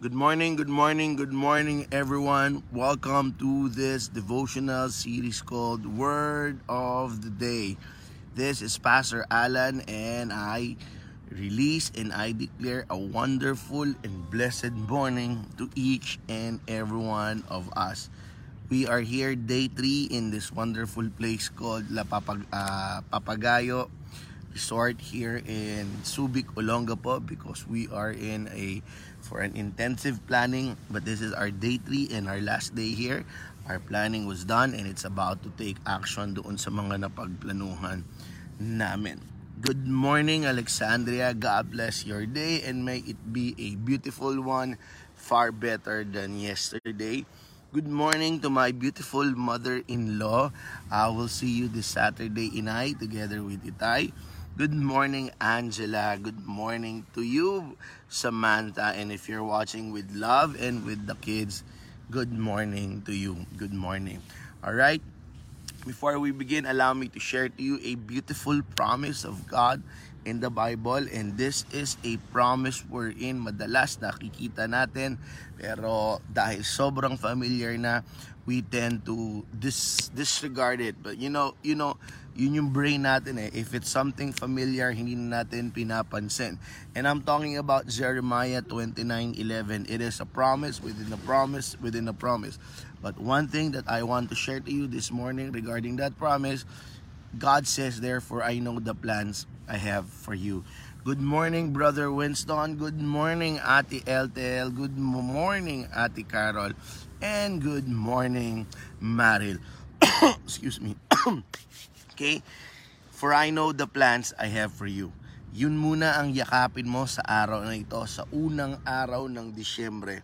Good morning, good morning, good morning, everyone. Welcome to this devotional series called Word of the Day. This is Pastor Alan, and I release and I declare a wonderful and blessed morning to each and every one of us. We are here day 3 in this wonderful place called La Papag uh, Papagayo Resort here in Subic, Olongapo because we are in a for an intensive planning but this is our day 3 and our last day here our planning was done and it's about to take action doon sa mga napagplanuhan namin Good morning Alexandria God bless your day and may it be a beautiful one far better than yesterday Good morning to my beautiful mother-in-law. I will see you this Saturday inay together with Itay. Good morning, Angela. Good morning to you, Samantha. And if you're watching with love and with the kids, good morning to you. Good morning. All right. Before we begin, allow me to share to you a beautiful promise of God in the Bible and this is a promise wherein madalas nakikita natin pero dahil sobrang familiar na we tend to dis disregard it but you know you know yun yung brain natin eh if it's something familiar hindi na natin pinapansin and I'm talking about Jeremiah 29:11 it is a promise within a promise within a promise but one thing that I want to share to you this morning regarding that promise God says therefore I know the plans I have for you. Good morning, Brother Winston. Good morning, Ate LTL. Good morning, Ate Carol. And good morning, Maril. Excuse me. okay? For I know the plans I have for you. Yun muna ang yakapin mo sa araw na ito, sa unang araw ng Disyembre.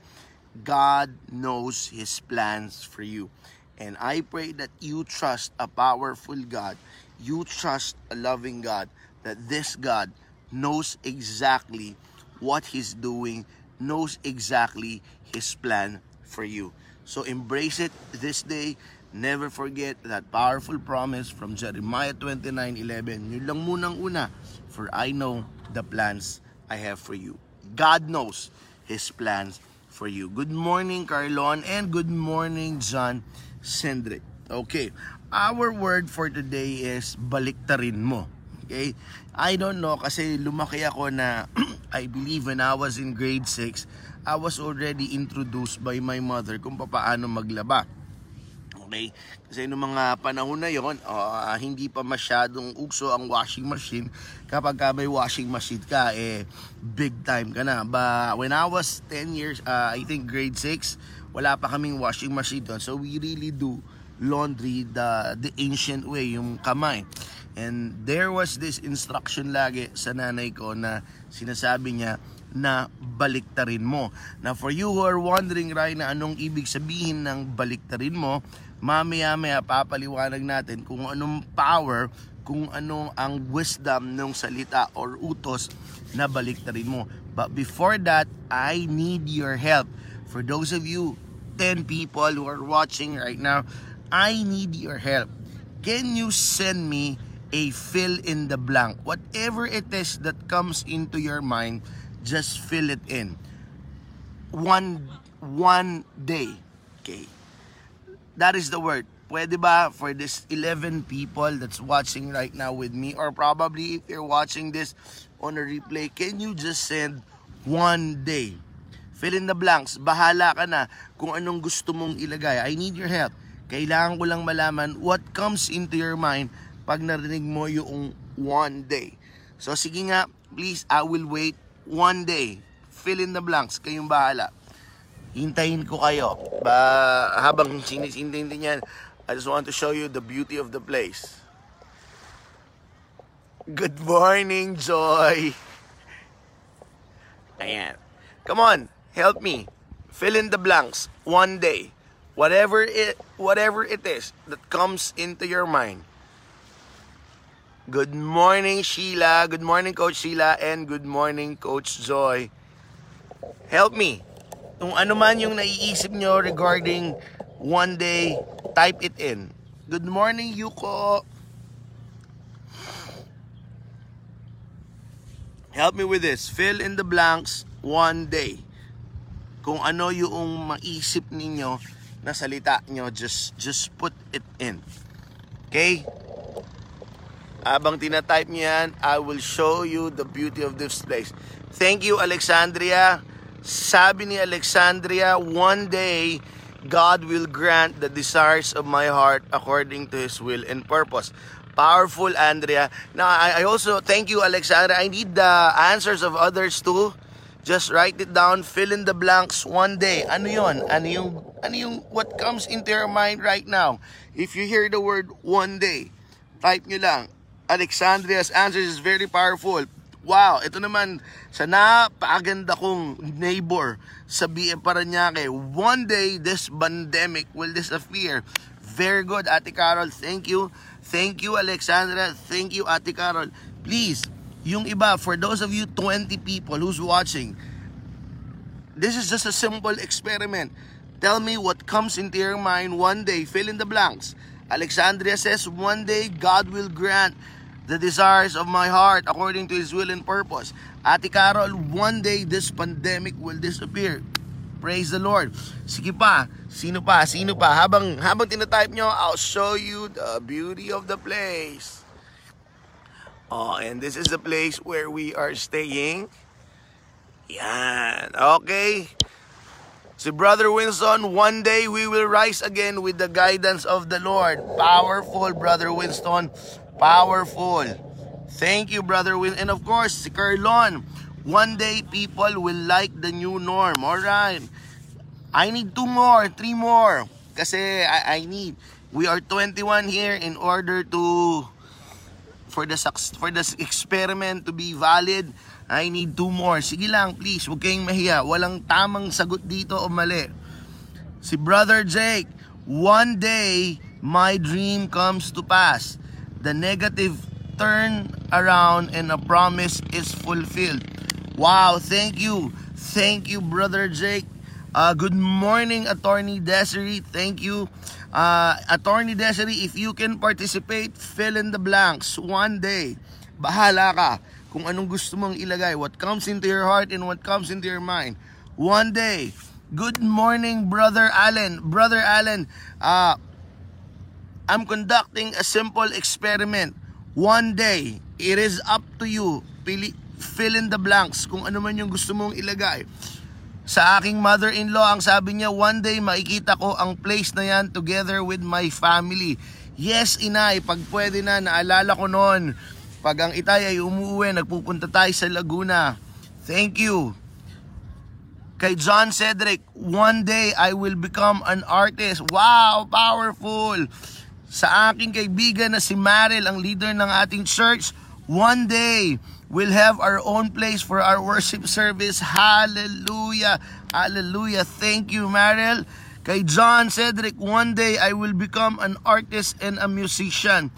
God knows His plans for you. And I pray that you trust a powerful God. You trust a loving God that this God knows exactly what He's doing, knows exactly His plan for you. So embrace it this day. Never forget that powerful promise from Jeremiah 29:11. Yun lang munang una, for I know the plans I have for you. God knows His plans for you. Good morning, Carlon, and good morning, John Cendric. Okay, our word for today is baliktarin mo. Okay? I don't know kasi lumaki ako na I believe when I was in grade 6, I was already introduced by my mother kung paano maglaba. Okay? Kasi noong mga panahon na yon, uh, hindi pa masyadong ukso ang washing machine. Kapag ka may washing machine ka, eh, big time ka na. But when I was 10 years, uh, I think grade 6, wala pa kaming washing machine doon. So we really do laundry the, the ancient way, yung kamay. And there was this instruction lagi sa nanay ko na sinasabi niya na baliktarin mo. Now for you who are wondering right na anong ibig sabihin ng baliktarin mo, mamaya-maya papaliwanag natin kung anong power, kung anong ang wisdom ng salita or utos na baliktarin mo. But before that, I need your help. For those of you, 10 people who are watching right now, I need your help. Can you send me a fill in the blank. Whatever it is that comes into your mind, just fill it in. One one day. Okay. That is the word. Pwede ba for this 11 people that's watching right now with me or probably if you're watching this on a replay, can you just send one day? Fill in the blanks. Bahala ka na kung anong gusto mong ilagay. I need your help. Kailangan ko lang malaman what comes into your mind pag narinig mo yung one day. So sige nga, please, I will wait one day. Fill in the blanks, kayong bahala. Hintayin ko kayo. Ba, habang sinisintindi niyan, I just want to show you the beauty of the place. Good morning, Joy! Ayan. Come on, help me. Fill in the blanks. One day. Whatever it whatever it is that comes into your mind. Good morning, Sheila. Good morning, Coach Sheila. And good morning, Coach Joy. Help me. Kung ano man yung naiisip nyo regarding one day, type it in. Good morning, Yuko. Help me with this. Fill in the blanks one day. kung ano yung maisip ninyo na salita nyo, just, just put it in. Okay? Habang tinatype niyo yan, I will show you the beauty of this place. Thank you, Alexandria. Sabi ni Alexandria, one day, God will grant the desires of my heart according to His will and purpose. Powerful, Andrea. Now, I, I also, thank you, Alexandra. I need the answers of others too. Just write it down, fill in the blanks one day. Ano yon? Ano yung, ano yung what comes into your mind right now? If you hear the word one day, type nyo lang. Alexandria's answer is very powerful. Wow, ito naman sa napakaganda kong neighbor sa BM Paranaque. One day, this pandemic will disappear. Very good, Ate Carol. Thank you. Thank you, Alexandra. Thank you, Ate Carol. Please, yung iba, for those of you 20 people who's watching, this is just a simple experiment. Tell me what comes into your mind one day. Fill in the blanks. Alexandria says, one day God will grant the desires of my heart according to His will and purpose. Ate Carol, one day this pandemic will disappear. Praise the Lord. Sige pa, sino pa, sino pa? Habang, habang tinatype nyo, I'll show you the beauty of the place. Oh, and this is the place where we are staying. Yan. Okay. Si Brother Winston, one day we will rise again with the guidance of the Lord. Powerful, Brother Winston. Powerful. Thank you, Brother Winston. And of course, si Carlon, one day people will like the new norm. Alright. I need two more, three more. Kasi I, I need. We are 21 here in order to for the for the experiment to be valid, I need two more. Sige lang, please, huwag kayong mahiya. Walang tamang sagot dito o mali. Si Brother Jake, one day, my dream comes to pass. The negative turn around and a promise is fulfilled. Wow, thank you. Thank you, Brother Jake. Uh, good morning, Attorney Desiree. Thank you. Uh, Attorney Desiree, if you can participate, fill in the blanks. One day, bahala ka kung anong gusto mong ilagay. What comes into your heart and what comes into your mind. One day. Good morning, Brother Allen. Brother Allen, uh, I'm conducting a simple experiment. One day, it is up to you. Pili, fill in the blanks kung ano man yung gusto mong ilagay. Sa aking mother-in-law, ang sabi niya, one day makikita ko ang place na yan together with my family. Yes, inay, pag pwede na, naalala ko noon, pag ang itay ay umuwi, nagpupunta tayo sa Laguna. Thank you. Kay John Cedric, one day I will become an artist. Wow, powerful. Sa aking kaibigan na si Maril, ang leader ng ating church, one day, We'll have our own place for our worship service. Hallelujah. Hallelujah. Thank you, Maril. Kay John Cedric, one day I will become an artist and a musician.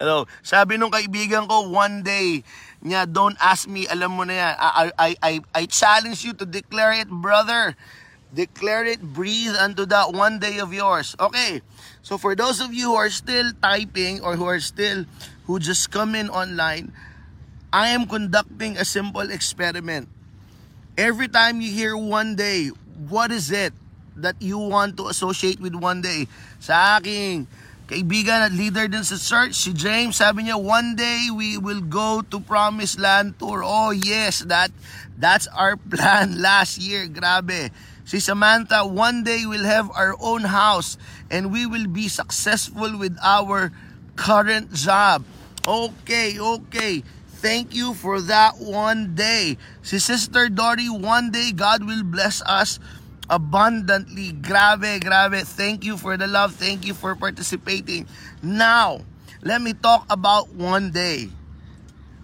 Hello. Sabi nung kaibigan ko, one day, niya, don't ask me, alam mo na yan. I, I, I, I challenge you to declare it, brother. Declare it, breathe unto that one day of yours. Okay. So for those of you who are still typing or who are still who just come in online, I am conducting a simple experiment. Every time you hear one day, what is it that you want to associate with one day? Sa aking kaibigan at leader din sa church, si James, sabi niya, one day we will go to Promised Land Tour. Oh yes, that that's our plan last year. Grabe. Si Samantha, one day we'll have our own house and we will be successful with our current job. Okay, okay. Thank you for that one day. Si Sister Dory, one day God will bless us abundantly. Grabe, grabe. Thank you for the love. Thank you for participating. Now, let me talk about one day.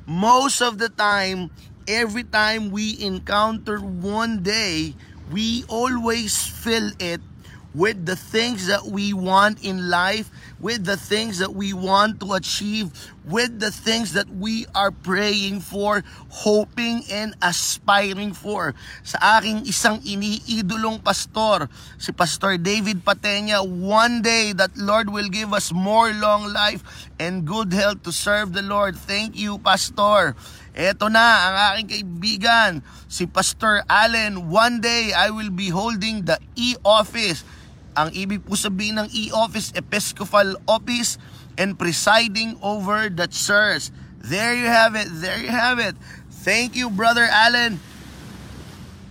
Most of the time, every time we encounter one day, we always fill it with the things that we want in life, with the things that we want to achieve, with the things that we are praying for, hoping and aspiring for. Sa aking isang iniidolong pastor, si Pastor David Patenya, one day that Lord will give us more long life and good health to serve the Lord. Thank you, Pastor. Eto na ang aking kaibigan, si Pastor Allen. One day, I will be holding the e-office. Ang ibig po sabihin ng e-office, Episcopal Office, and presiding over the church. There you have it. There you have it. Thank you, Brother Allen.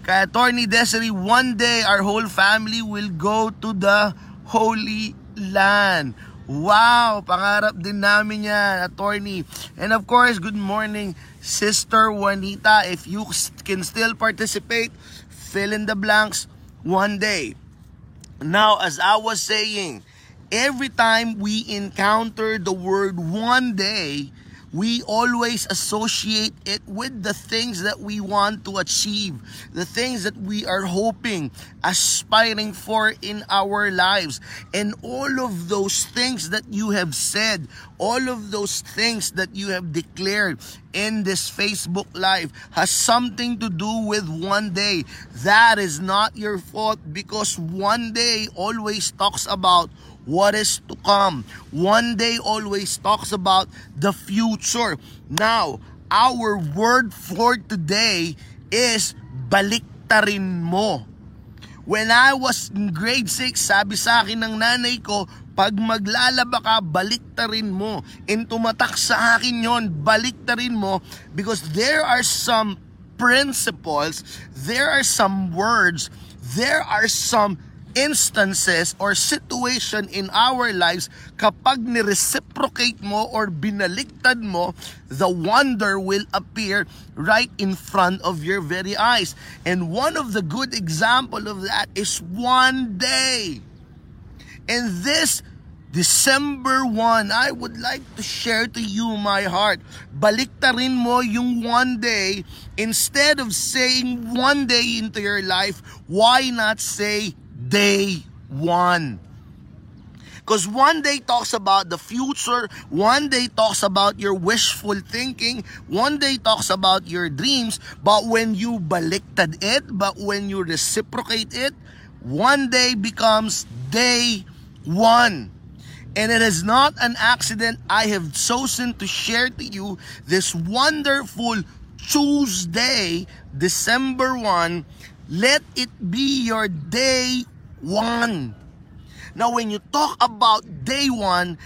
Kay Attorney Desiree, one day our whole family will go to the Holy Land. Wow, pangarap din namin yan, attorney. And of course, good morning, Sister Juanita. If you can still participate, fill in the blanks one day. Now, as I was saying, every time we encounter the word one day, we always associate it with the things that we want to achieve, the things that we are hoping, aspiring for in our lives. And all of those things that you have said, all of those things that you have declared in this Facebook Live has something to do with one day. That is not your fault because one day always talks about what is to come. One day always talks about the future. Now, our word for today is baliktarin mo. When I was in grade 6, sabi sa akin ng nanay ko, pag maglalaba ka, baliktarin mo. And tumatak sa akin yon, baliktarin mo because there are some principles, there are some words, there are some instances or situation in our lives kapag ni-reciprocate mo or binaliktad mo, the wonder will appear right in front of your very eyes. And one of the good example of that is one day. And this December 1, I would like to share to you my heart. Baliktarin mo yung one day. Instead of saying one day into your life, why not say day one. Because one day talks about the future, one day talks about your wishful thinking, one day talks about your dreams, but when you baliktad it, but when you reciprocate it, one day becomes day one. And it is not an accident I have chosen to share to you this wonderful Tuesday, December 1. Let it be your day one. Now, when you talk about day one,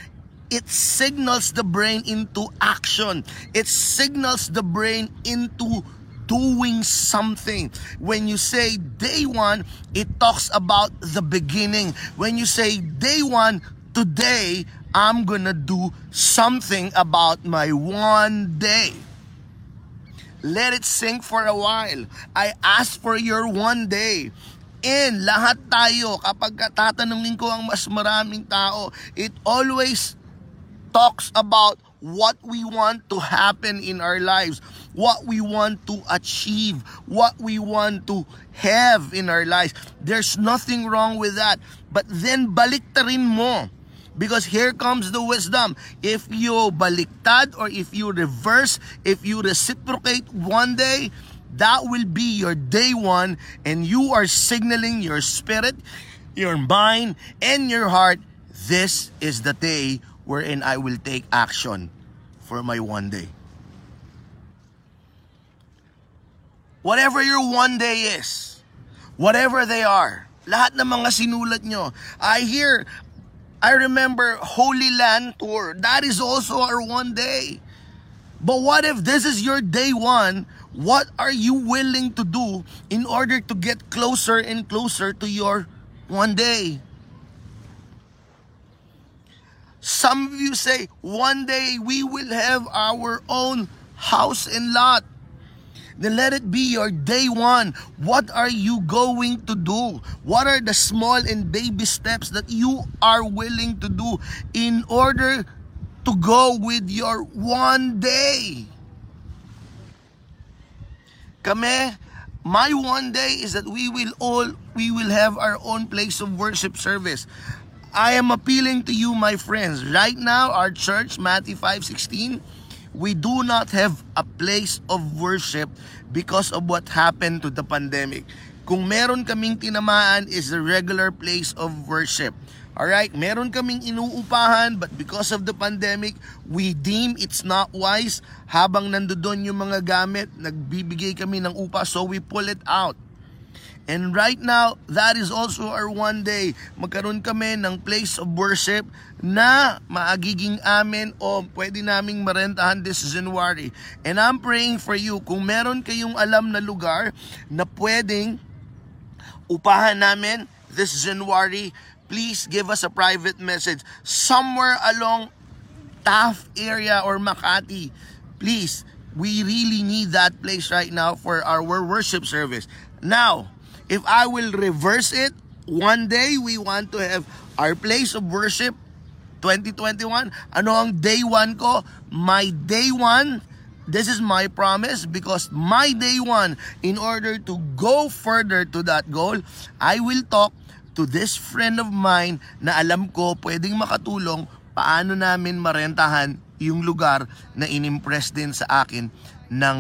it signals the brain into action. It signals the brain into doing something. When you say day one, it talks about the beginning. When you say day one, today, I'm gonna do something about my one day. Let it sink for a while. I ask for your one day. And lahat tayo, kapag tatanungin ko ang mas maraming tao, it always talks about what we want to happen in our lives, what we want to achieve, what we want to have in our lives. There's nothing wrong with that. But then baliktarin mo. Because here comes the wisdom. If you baliktad or if you reverse, if you reciprocate one day, that will be your day one, and you are signaling your spirit, your mind, and your heart. This is the day wherein I will take action for my one day. Whatever your one day is, whatever they are, lahat ng mga sinulat nyo, I hear, I remember Holy Land Tour. That is also our one day. But what if this is your day one What are you willing to do in order to get closer and closer to your one day? Some of you say, one day we will have our own house and lot. Then let it be your day one. What are you going to do? What are the small and baby steps that you are willing to do in order to go with your one day? Kami, my one day is that we will all, we will have our own place of worship service. I am appealing to you, my friends. Right now, our church, Matthew 5.16, we do not have a place of worship because of what happened to the pandemic. Kung meron kaming tinamaan is the regular place of worship. Alright, meron kaming inuupahan but because of the pandemic, we deem it's not wise. Habang nandoon yung mga gamit, nagbibigay kami ng upa so we pull it out. And right now, that is also our one day. Magkaroon kami ng place of worship na maagiging amin o pwede naming marentahan this January. And I'm praying for you, kung meron kayong alam na lugar na pwedeng upahan namin this January, please give us a private message somewhere along Taft area or Makati. Please, we really need that place right now for our worship service. Now, if I will reverse it, one day we want to have our place of worship 2021. Ano ang day one ko? My day one This is my promise because my day one, in order to go further to that goal, I will talk to this friend of mine na alam ko pwedeng makatulong paano namin marentahan yung lugar na inimpress din sa akin ng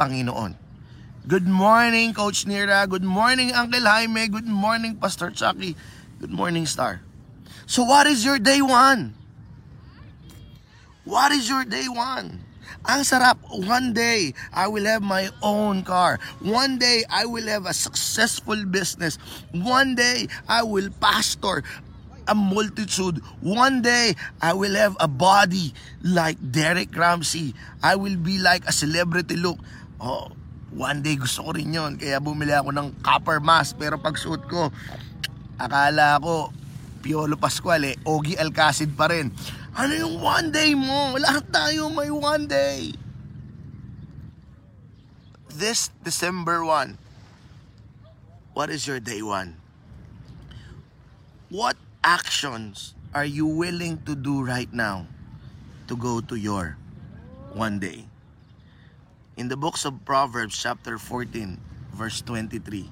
Panginoon. Good morning, Coach Nira. Good morning, Uncle Jaime. Good morning, Pastor Chucky. Good morning, Star. So what is your day one? What is your day one? Ang sarap, one day, I will have my own car. One day, I will have a successful business. One day, I will pastor a multitude. One day, I will have a body like Derek Ramsey. I will be like a celebrity look. Oh, one day gusto ko rin yon Kaya bumili ako ng copper mask. Pero pag suot ko, akala ko, Piolo Pascual eh, Ogie Alcacid pa rin. Ano yung one day mo? Lahat tayo may one day. This December 1, what is your day one? What actions are you willing to do right now to go to your one day? In the books of Proverbs chapter 14 verse 23,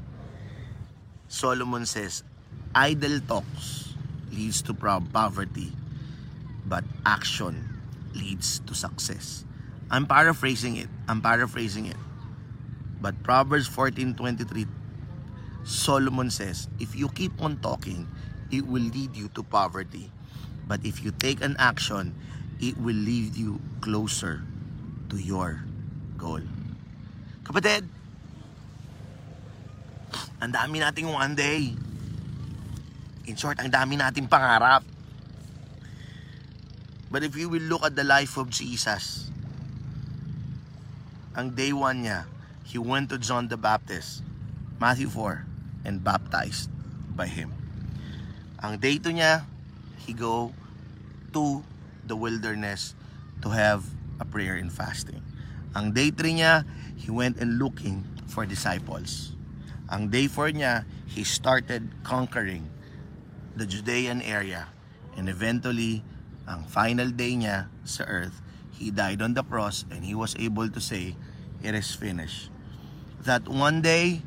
Solomon says, idle talks leads to poverty but action leads to success. I'm paraphrasing it. I'm paraphrasing it. But Proverbs 14:23 Solomon says, if you keep on talking, it will lead you to poverty. But if you take an action, it will lead you closer to your goal. Kapatid, ang dami nating one day. In short, ang dami nating pangarap. But if you will look at the life of Jesus, ang day one niya, he went to John the Baptist, Matthew 4, and baptized by him. Ang day 2 niya, he go to the wilderness to have a prayer and fasting. Ang day 3 niya, he went and looking for disciples. Ang day 4 niya, he started conquering the Judean area and eventually ang final day niya sa earth, he died on the cross and he was able to say, it is finished. That one day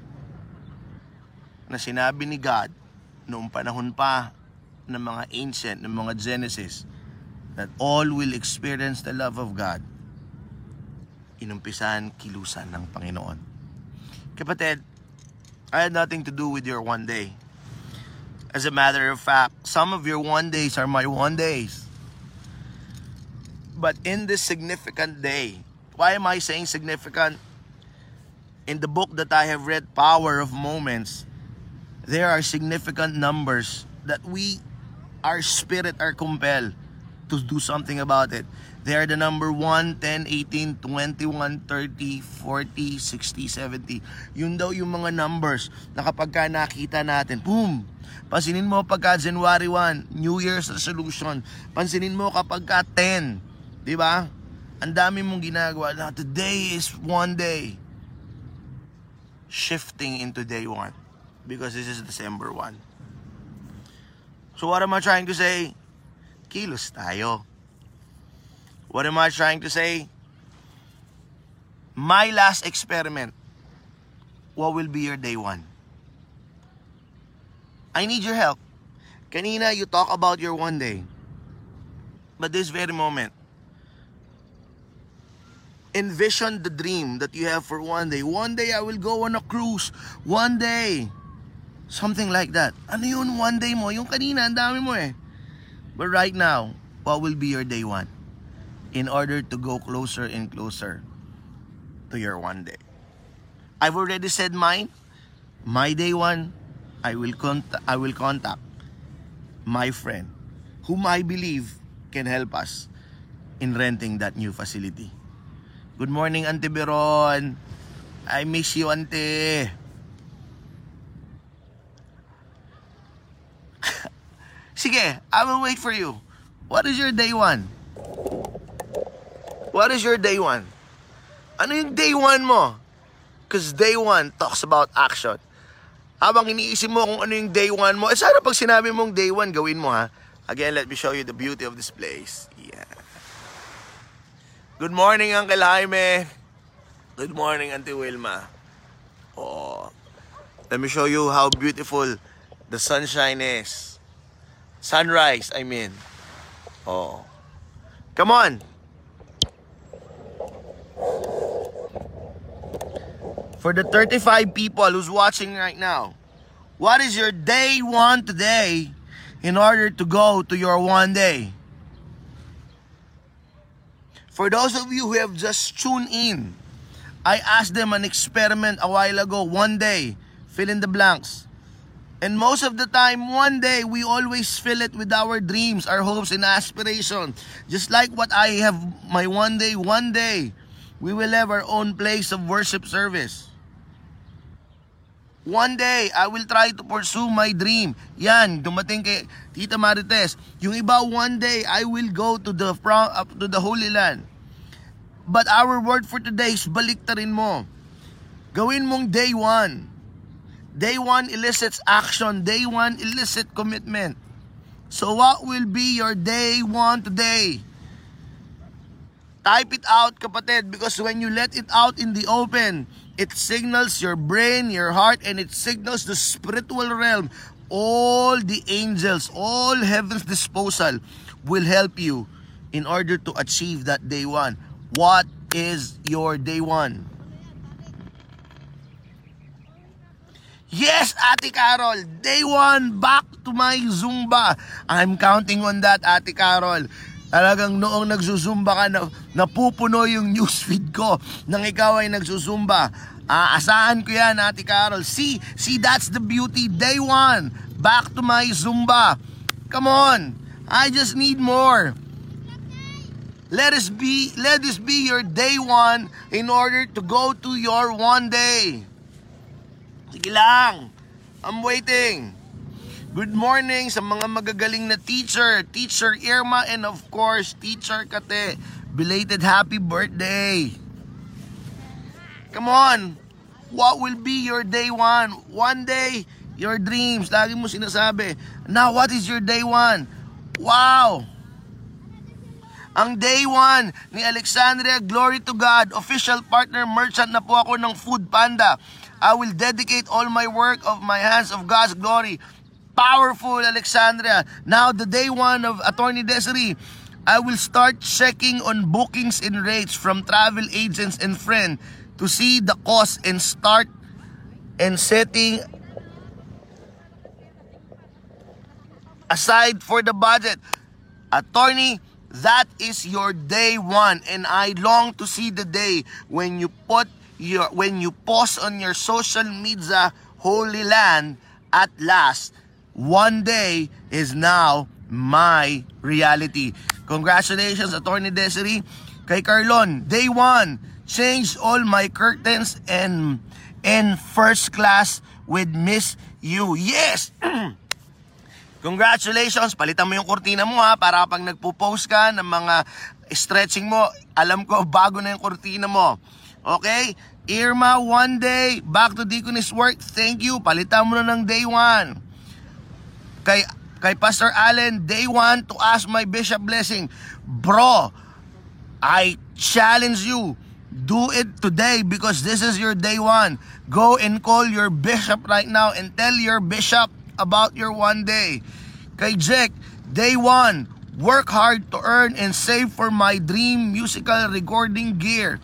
na sinabi ni God noong panahon pa ng mga ancient, ng mga Genesis, that all will experience the love of God, inumpisan kilusan ng Panginoon. Kapatid, I had nothing to do with your one day. As a matter of fact, some of your one days are my one days. But in this significant day, why am I saying significant? In the book that I have read, Power of Moments, there are significant numbers that we, our spirit, are compelled to do something about it. They are the number 1, 10, 18, 21, 30, 40, 60, 70. Yun daw yung mga numbers na kapag ka nakita natin, boom! Pansinin mo pagka January 1, New Year's resolution. Pansinin mo kapag ka 10, Di ba? Ang dami mong ginagawa. Now, today is one day. Shifting into day one. Because this is December 1. So what am I trying to say? Kilos tayo. What am I trying to say? My last experiment. What will be your day one? I need your help. Kanina, you talk about your one day. But this very moment, envision the dream that you have for one day. One day I will go on a cruise. One day Something like that. Ano yun one day mo? Yung kanina, ang dami mo eh. But right now, what will be your day one? In order to go closer and closer to your one day. I've already said mine. My day one, I will contact, I will contact my friend whom I believe can help us in renting that new facility. Good morning, Auntie Beron. I miss you, Auntie. Sige, I will wait for you. What is your day one? What is your day one? Ano yung day one mo? Because day one talks about action. Habang iniisip mo kung ano yung day one mo, eh sana pag sinabi mong day one, gawin mo ha. Again, let me show you the beauty of this place. Yeah. Good morning, Uncle Jaime. Good morning, Auntie Wilma. Oh, let me show you how beautiful the sunshine is. Sunrise, I mean. Oh. Come on. For the 35 people who's watching right now, what is your day one today in order to go to your one day? For those of you who have just tuned in, I asked them an experiment a while ago, one day, fill in the blanks. And most of the time, one day, we always fill it with our dreams, our hopes, and aspirations. Just like what I have my one day, one day, we will have our own place of worship service. One day, I will try to pursue my dream. Yan, dumating kay Tita Marites. Yung iba, one day, I will go to the, up to the Holy Land. But our word for today is baliktarin mo. Gawin mong day one. Day one elicits action. Day one elicit commitment. So what will be your day one today? Type it out, kapatid, because when you let it out in the open, it signals your brain, your heart, and it signals the spiritual realm. All the angels, all heaven's disposal will help you in order to achieve that day one. What is your day one? Yes, Ate Carol. Day one, back to my Zumba. I'm counting on that, Ate Carol. Talagang noong nagsusumba ka, na, napupuno yung newsfeed ko nang ikaw ay nagsusumba. Aasahan ko yan, Ate Carol. See, see, that's the beauty. Day one, back to my Zumba. Come on, I just need more. Let us be, let this be your day one in order to go to your one day. Sige lang. I'm waiting. Good morning sa mga magagaling na teacher, Teacher Irma, and of course, Teacher Kate. Belated happy birthday. Come on. What will be your day one? One day, your dreams. Lagi mo sinasabi. Now, what is your day one? Wow! Ang day one ni Alexandria, glory to God, official partner merchant na po ako ng Food Panda. I will dedicate all my work of my hands of God's glory. Powerful, Alexandria. Now, the day one of Attorney Desiree, I will start checking on bookings and rates from travel agents and friends to see the cost and start and setting aside for the budget. Attorney, that is your day one and I long to see the day when you put your when you post on your social media holy land at last one day is now my reality. Congratulations Attorney Desiree kay Carlon. Day one, changed all my curtains and in first class with Miss You. Yes! Congratulations! Palitan mo yung kurtina mo ha para pag nagpo-post ka ng mga stretching mo, alam ko bago na yung kurtina mo. Okay? Irma, one day, back to Deaconess work. Thank you. Palitan mo na ng day one. Kay, kay Pastor Allen, day one to ask my bishop blessing. Bro, I challenge you. Do it today because this is your day one. Go and call your bishop right now and tell your bishop about your one day. Kay Jack, day one, work hard to earn and save for my dream musical recording gear.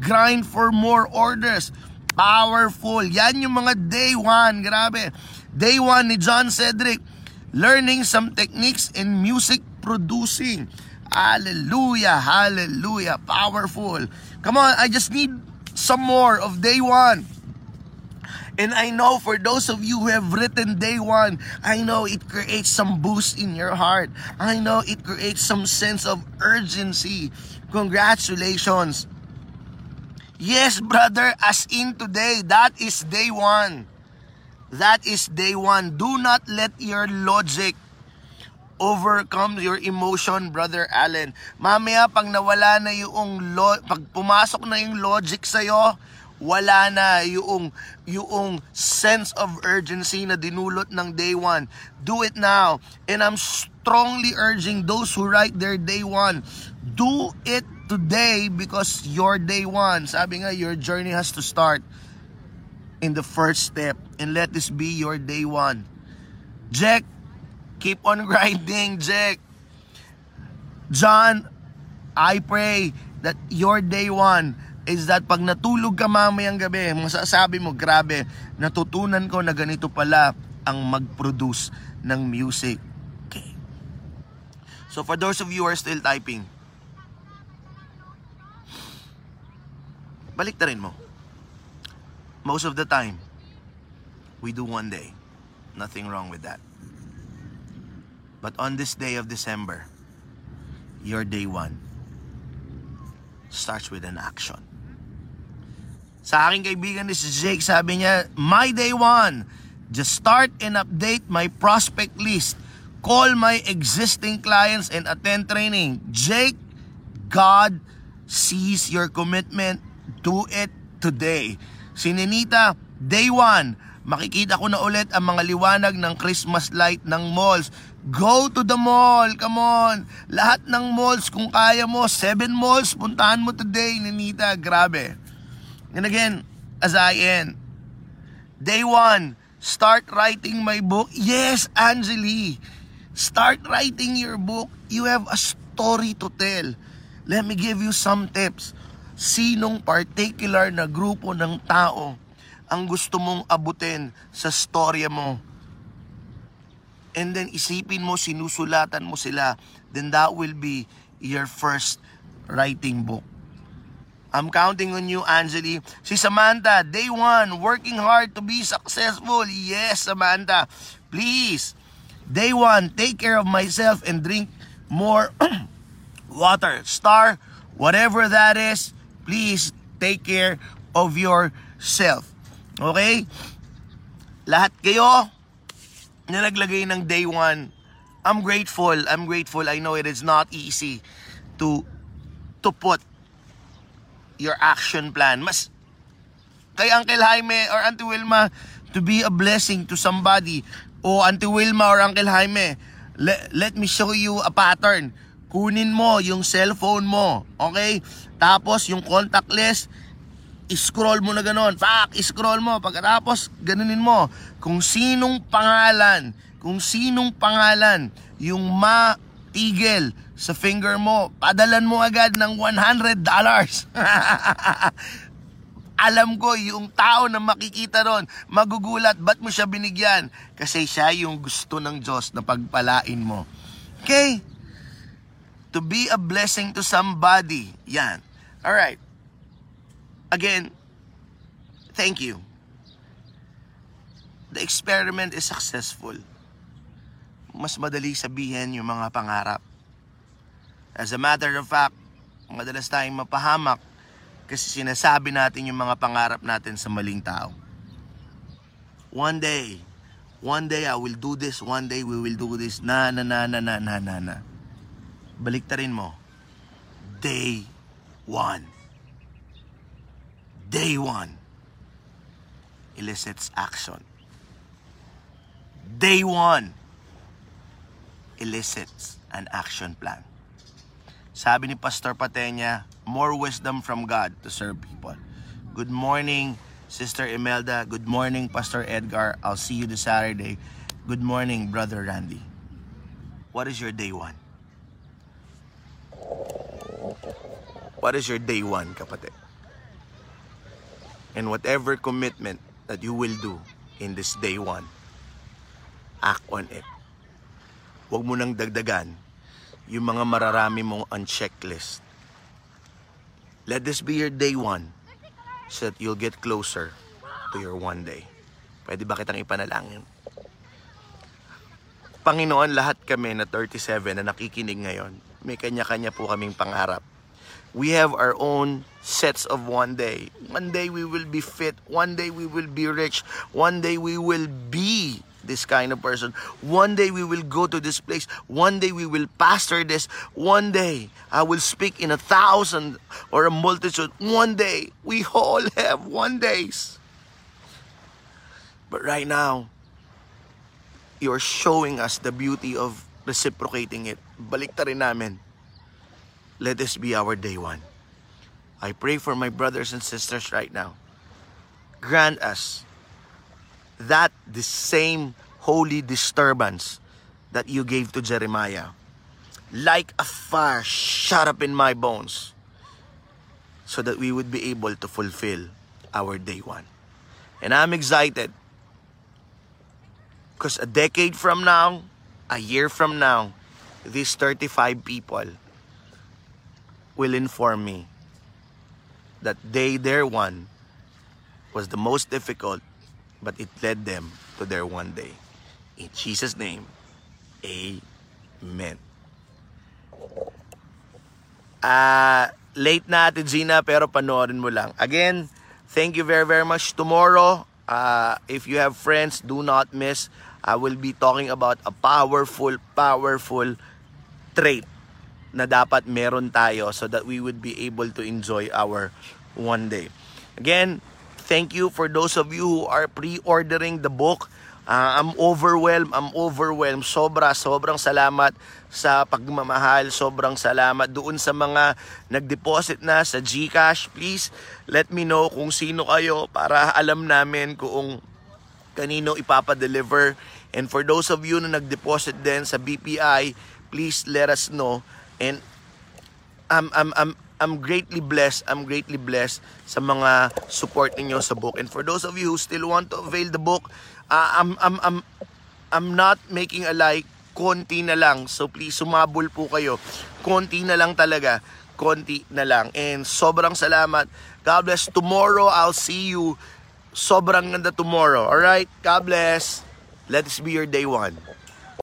Grind for more orders. Powerful. Yan yung mga day one. Grabe. Day 1 ni John Cedric, learning some techniques in music producing. Hallelujah, hallelujah, powerful. Come on, I just need some more of day 1. And I know for those of you who have written day one, I know it creates some boost in your heart. I know it creates some sense of urgency. Congratulations. Yes, brother, as in today, that is day one. That is day one. Do not let your logic overcome your emotion, brother Allen. Mamaya, pag nawala na yung, lo- pag pumasok na yung logic sa'yo, wala na yung yung sense of urgency na dinulot ng day one. Do it now. And I'm strongly urging those who write their day one, do it today because your day one. Sabi nga, your journey has to start in the first step. And let this be your day one. Jack, keep on grinding, Jack. John, I pray that your day one is that pag natulog ka mamayang gabi, masasabi mo, grabe, natutunan ko na ganito pala ang mag-produce ng music. Okay. So for those of you who are still typing, balik na rin mo. Most of the time, we do one day. Nothing wrong with that. But on this day of December, your day one starts with an action. Sa aking kaibigan ni si Jake, sabi niya, My day one, just start and update my prospect list. Call my existing clients and attend training. Jake, God sees your commitment. Do it today. Si Ninita, day one, makikita ko na ulit ang mga liwanag ng Christmas light ng malls. Go to the mall, come on. Lahat ng malls, kung kaya mo, seven malls, puntahan mo today, Ninita. Grabe. And again, as I end, day one, start writing my book. Yes, Angeli, start writing your book. You have a story to tell. Let me give you some tips. Sinong particular na grupo ng tao ang gusto mong abutin sa storya mo? And then isipin mo, sinusulatan mo sila. Then that will be your first writing book. I'm counting on you, Angeli. Si Samantha, day one, working hard to be successful. Yes, Samantha. Please, day one, take care of myself and drink more water. Star, whatever that is, please take care of yourself. Okay? Lahat kayo na naglagay ng day one, I'm grateful. I'm grateful. I know it is not easy to to put your action plan. Mas kay Uncle Jaime or Auntie Wilma to be a blessing to somebody o Auntie Wilma or Uncle Jaime, let, let me show you a pattern. Kunin mo yung cellphone mo, okay? Tapos yung contact list, scroll mo na ganon. Pak, scroll mo. Pagkatapos, ganunin mo. Kung sinong pangalan, kung sinong pangalan yung matigil sa finger mo, padalan mo agad ng $100. Alam ko, yung tao na makikita ron, magugulat, ba't mo siya binigyan? Kasi siya yung gusto ng Diyos na pagpalain mo. Okay? To be a blessing to somebody. Yan. Alright. Again, thank you. The experiment is successful. Mas madali sabihin yung mga pangarap. As a matter of fact, madalas tayong mapahamak kasi sinasabi natin yung mga pangarap natin sa maling tao. One day, one day I will do this, one day we will do this, na na na na na na na na. Baliktarin mo. Day one. Day one elicits action. Day one elicits an action plan. Sabi ni Pastor Patenya, more wisdom from God to serve people. Good morning, Sister Imelda. Good morning, Pastor Edgar. I'll see you this Saturday. Good morning, Brother Randy. What is your day one? What is your day one, kapatid? And whatever commitment that you will do in this day one, act on it. Huwag mo nang dagdagan yung mga mararami mong on checklist. Let this be your day one so that you'll get closer to your one day. Pwede ba kitang ipanalangin? Panginoon, lahat kami na 37 na nakikinig ngayon, may kanya-kanya po kaming pangarap. We have our own sets of one day. One day we will be fit. One day we will be rich. One day we will be this kind of person. One day we will go to this place. One day we will pastor this. One day I will speak in a thousand or a multitude. One day we all have one days. But right now, you're showing us the beauty of reciprocating it. Balik namin. Let this be our day one. I pray for my brothers and sisters right now. Grant us that the same holy disturbance that you gave to Jeremiah, like a fire shut up in my bones, so that we would be able to fulfill our day one. And I'm excited because a decade from now, a year from now, these 35 people will inform me that day their one was the most difficult, but it led them to their one day. In Jesus' name, Amen. Ah, late na Ate Gina, pero panoorin mo lang. Again, thank you very very much. Tomorrow, uh, if you have friends, do not miss. I will be talking about a powerful, powerful trait na dapat meron tayo so that we would be able to enjoy our one day. Again, thank you for those of you who are pre-ordering the book. Uh, I'm overwhelmed, I'm overwhelmed. Sobra, sobrang salamat sa pagmamahal. Sobrang salamat doon sa mga nag-deposit na sa GCash. Please, let me know kung sino kayo para alam namin kung kanino ipapadeliver. And for those of you na nag-deposit din sa BPI, please let us know. And I'm, I'm, I'm, I'm greatly blessed. I'm greatly blessed sa mga support ninyo sa book. And for those of you who still want to avail the book, uh, I'm, I'm, I'm, I'm not making a lie. Konti na lang. So please, sumabol po kayo. Konti na lang talaga. Konti na lang. And sobrang salamat. God bless. Tomorrow, I'll see you. Sobrang ganda tomorrow. Alright? God bless. Let this be your day one.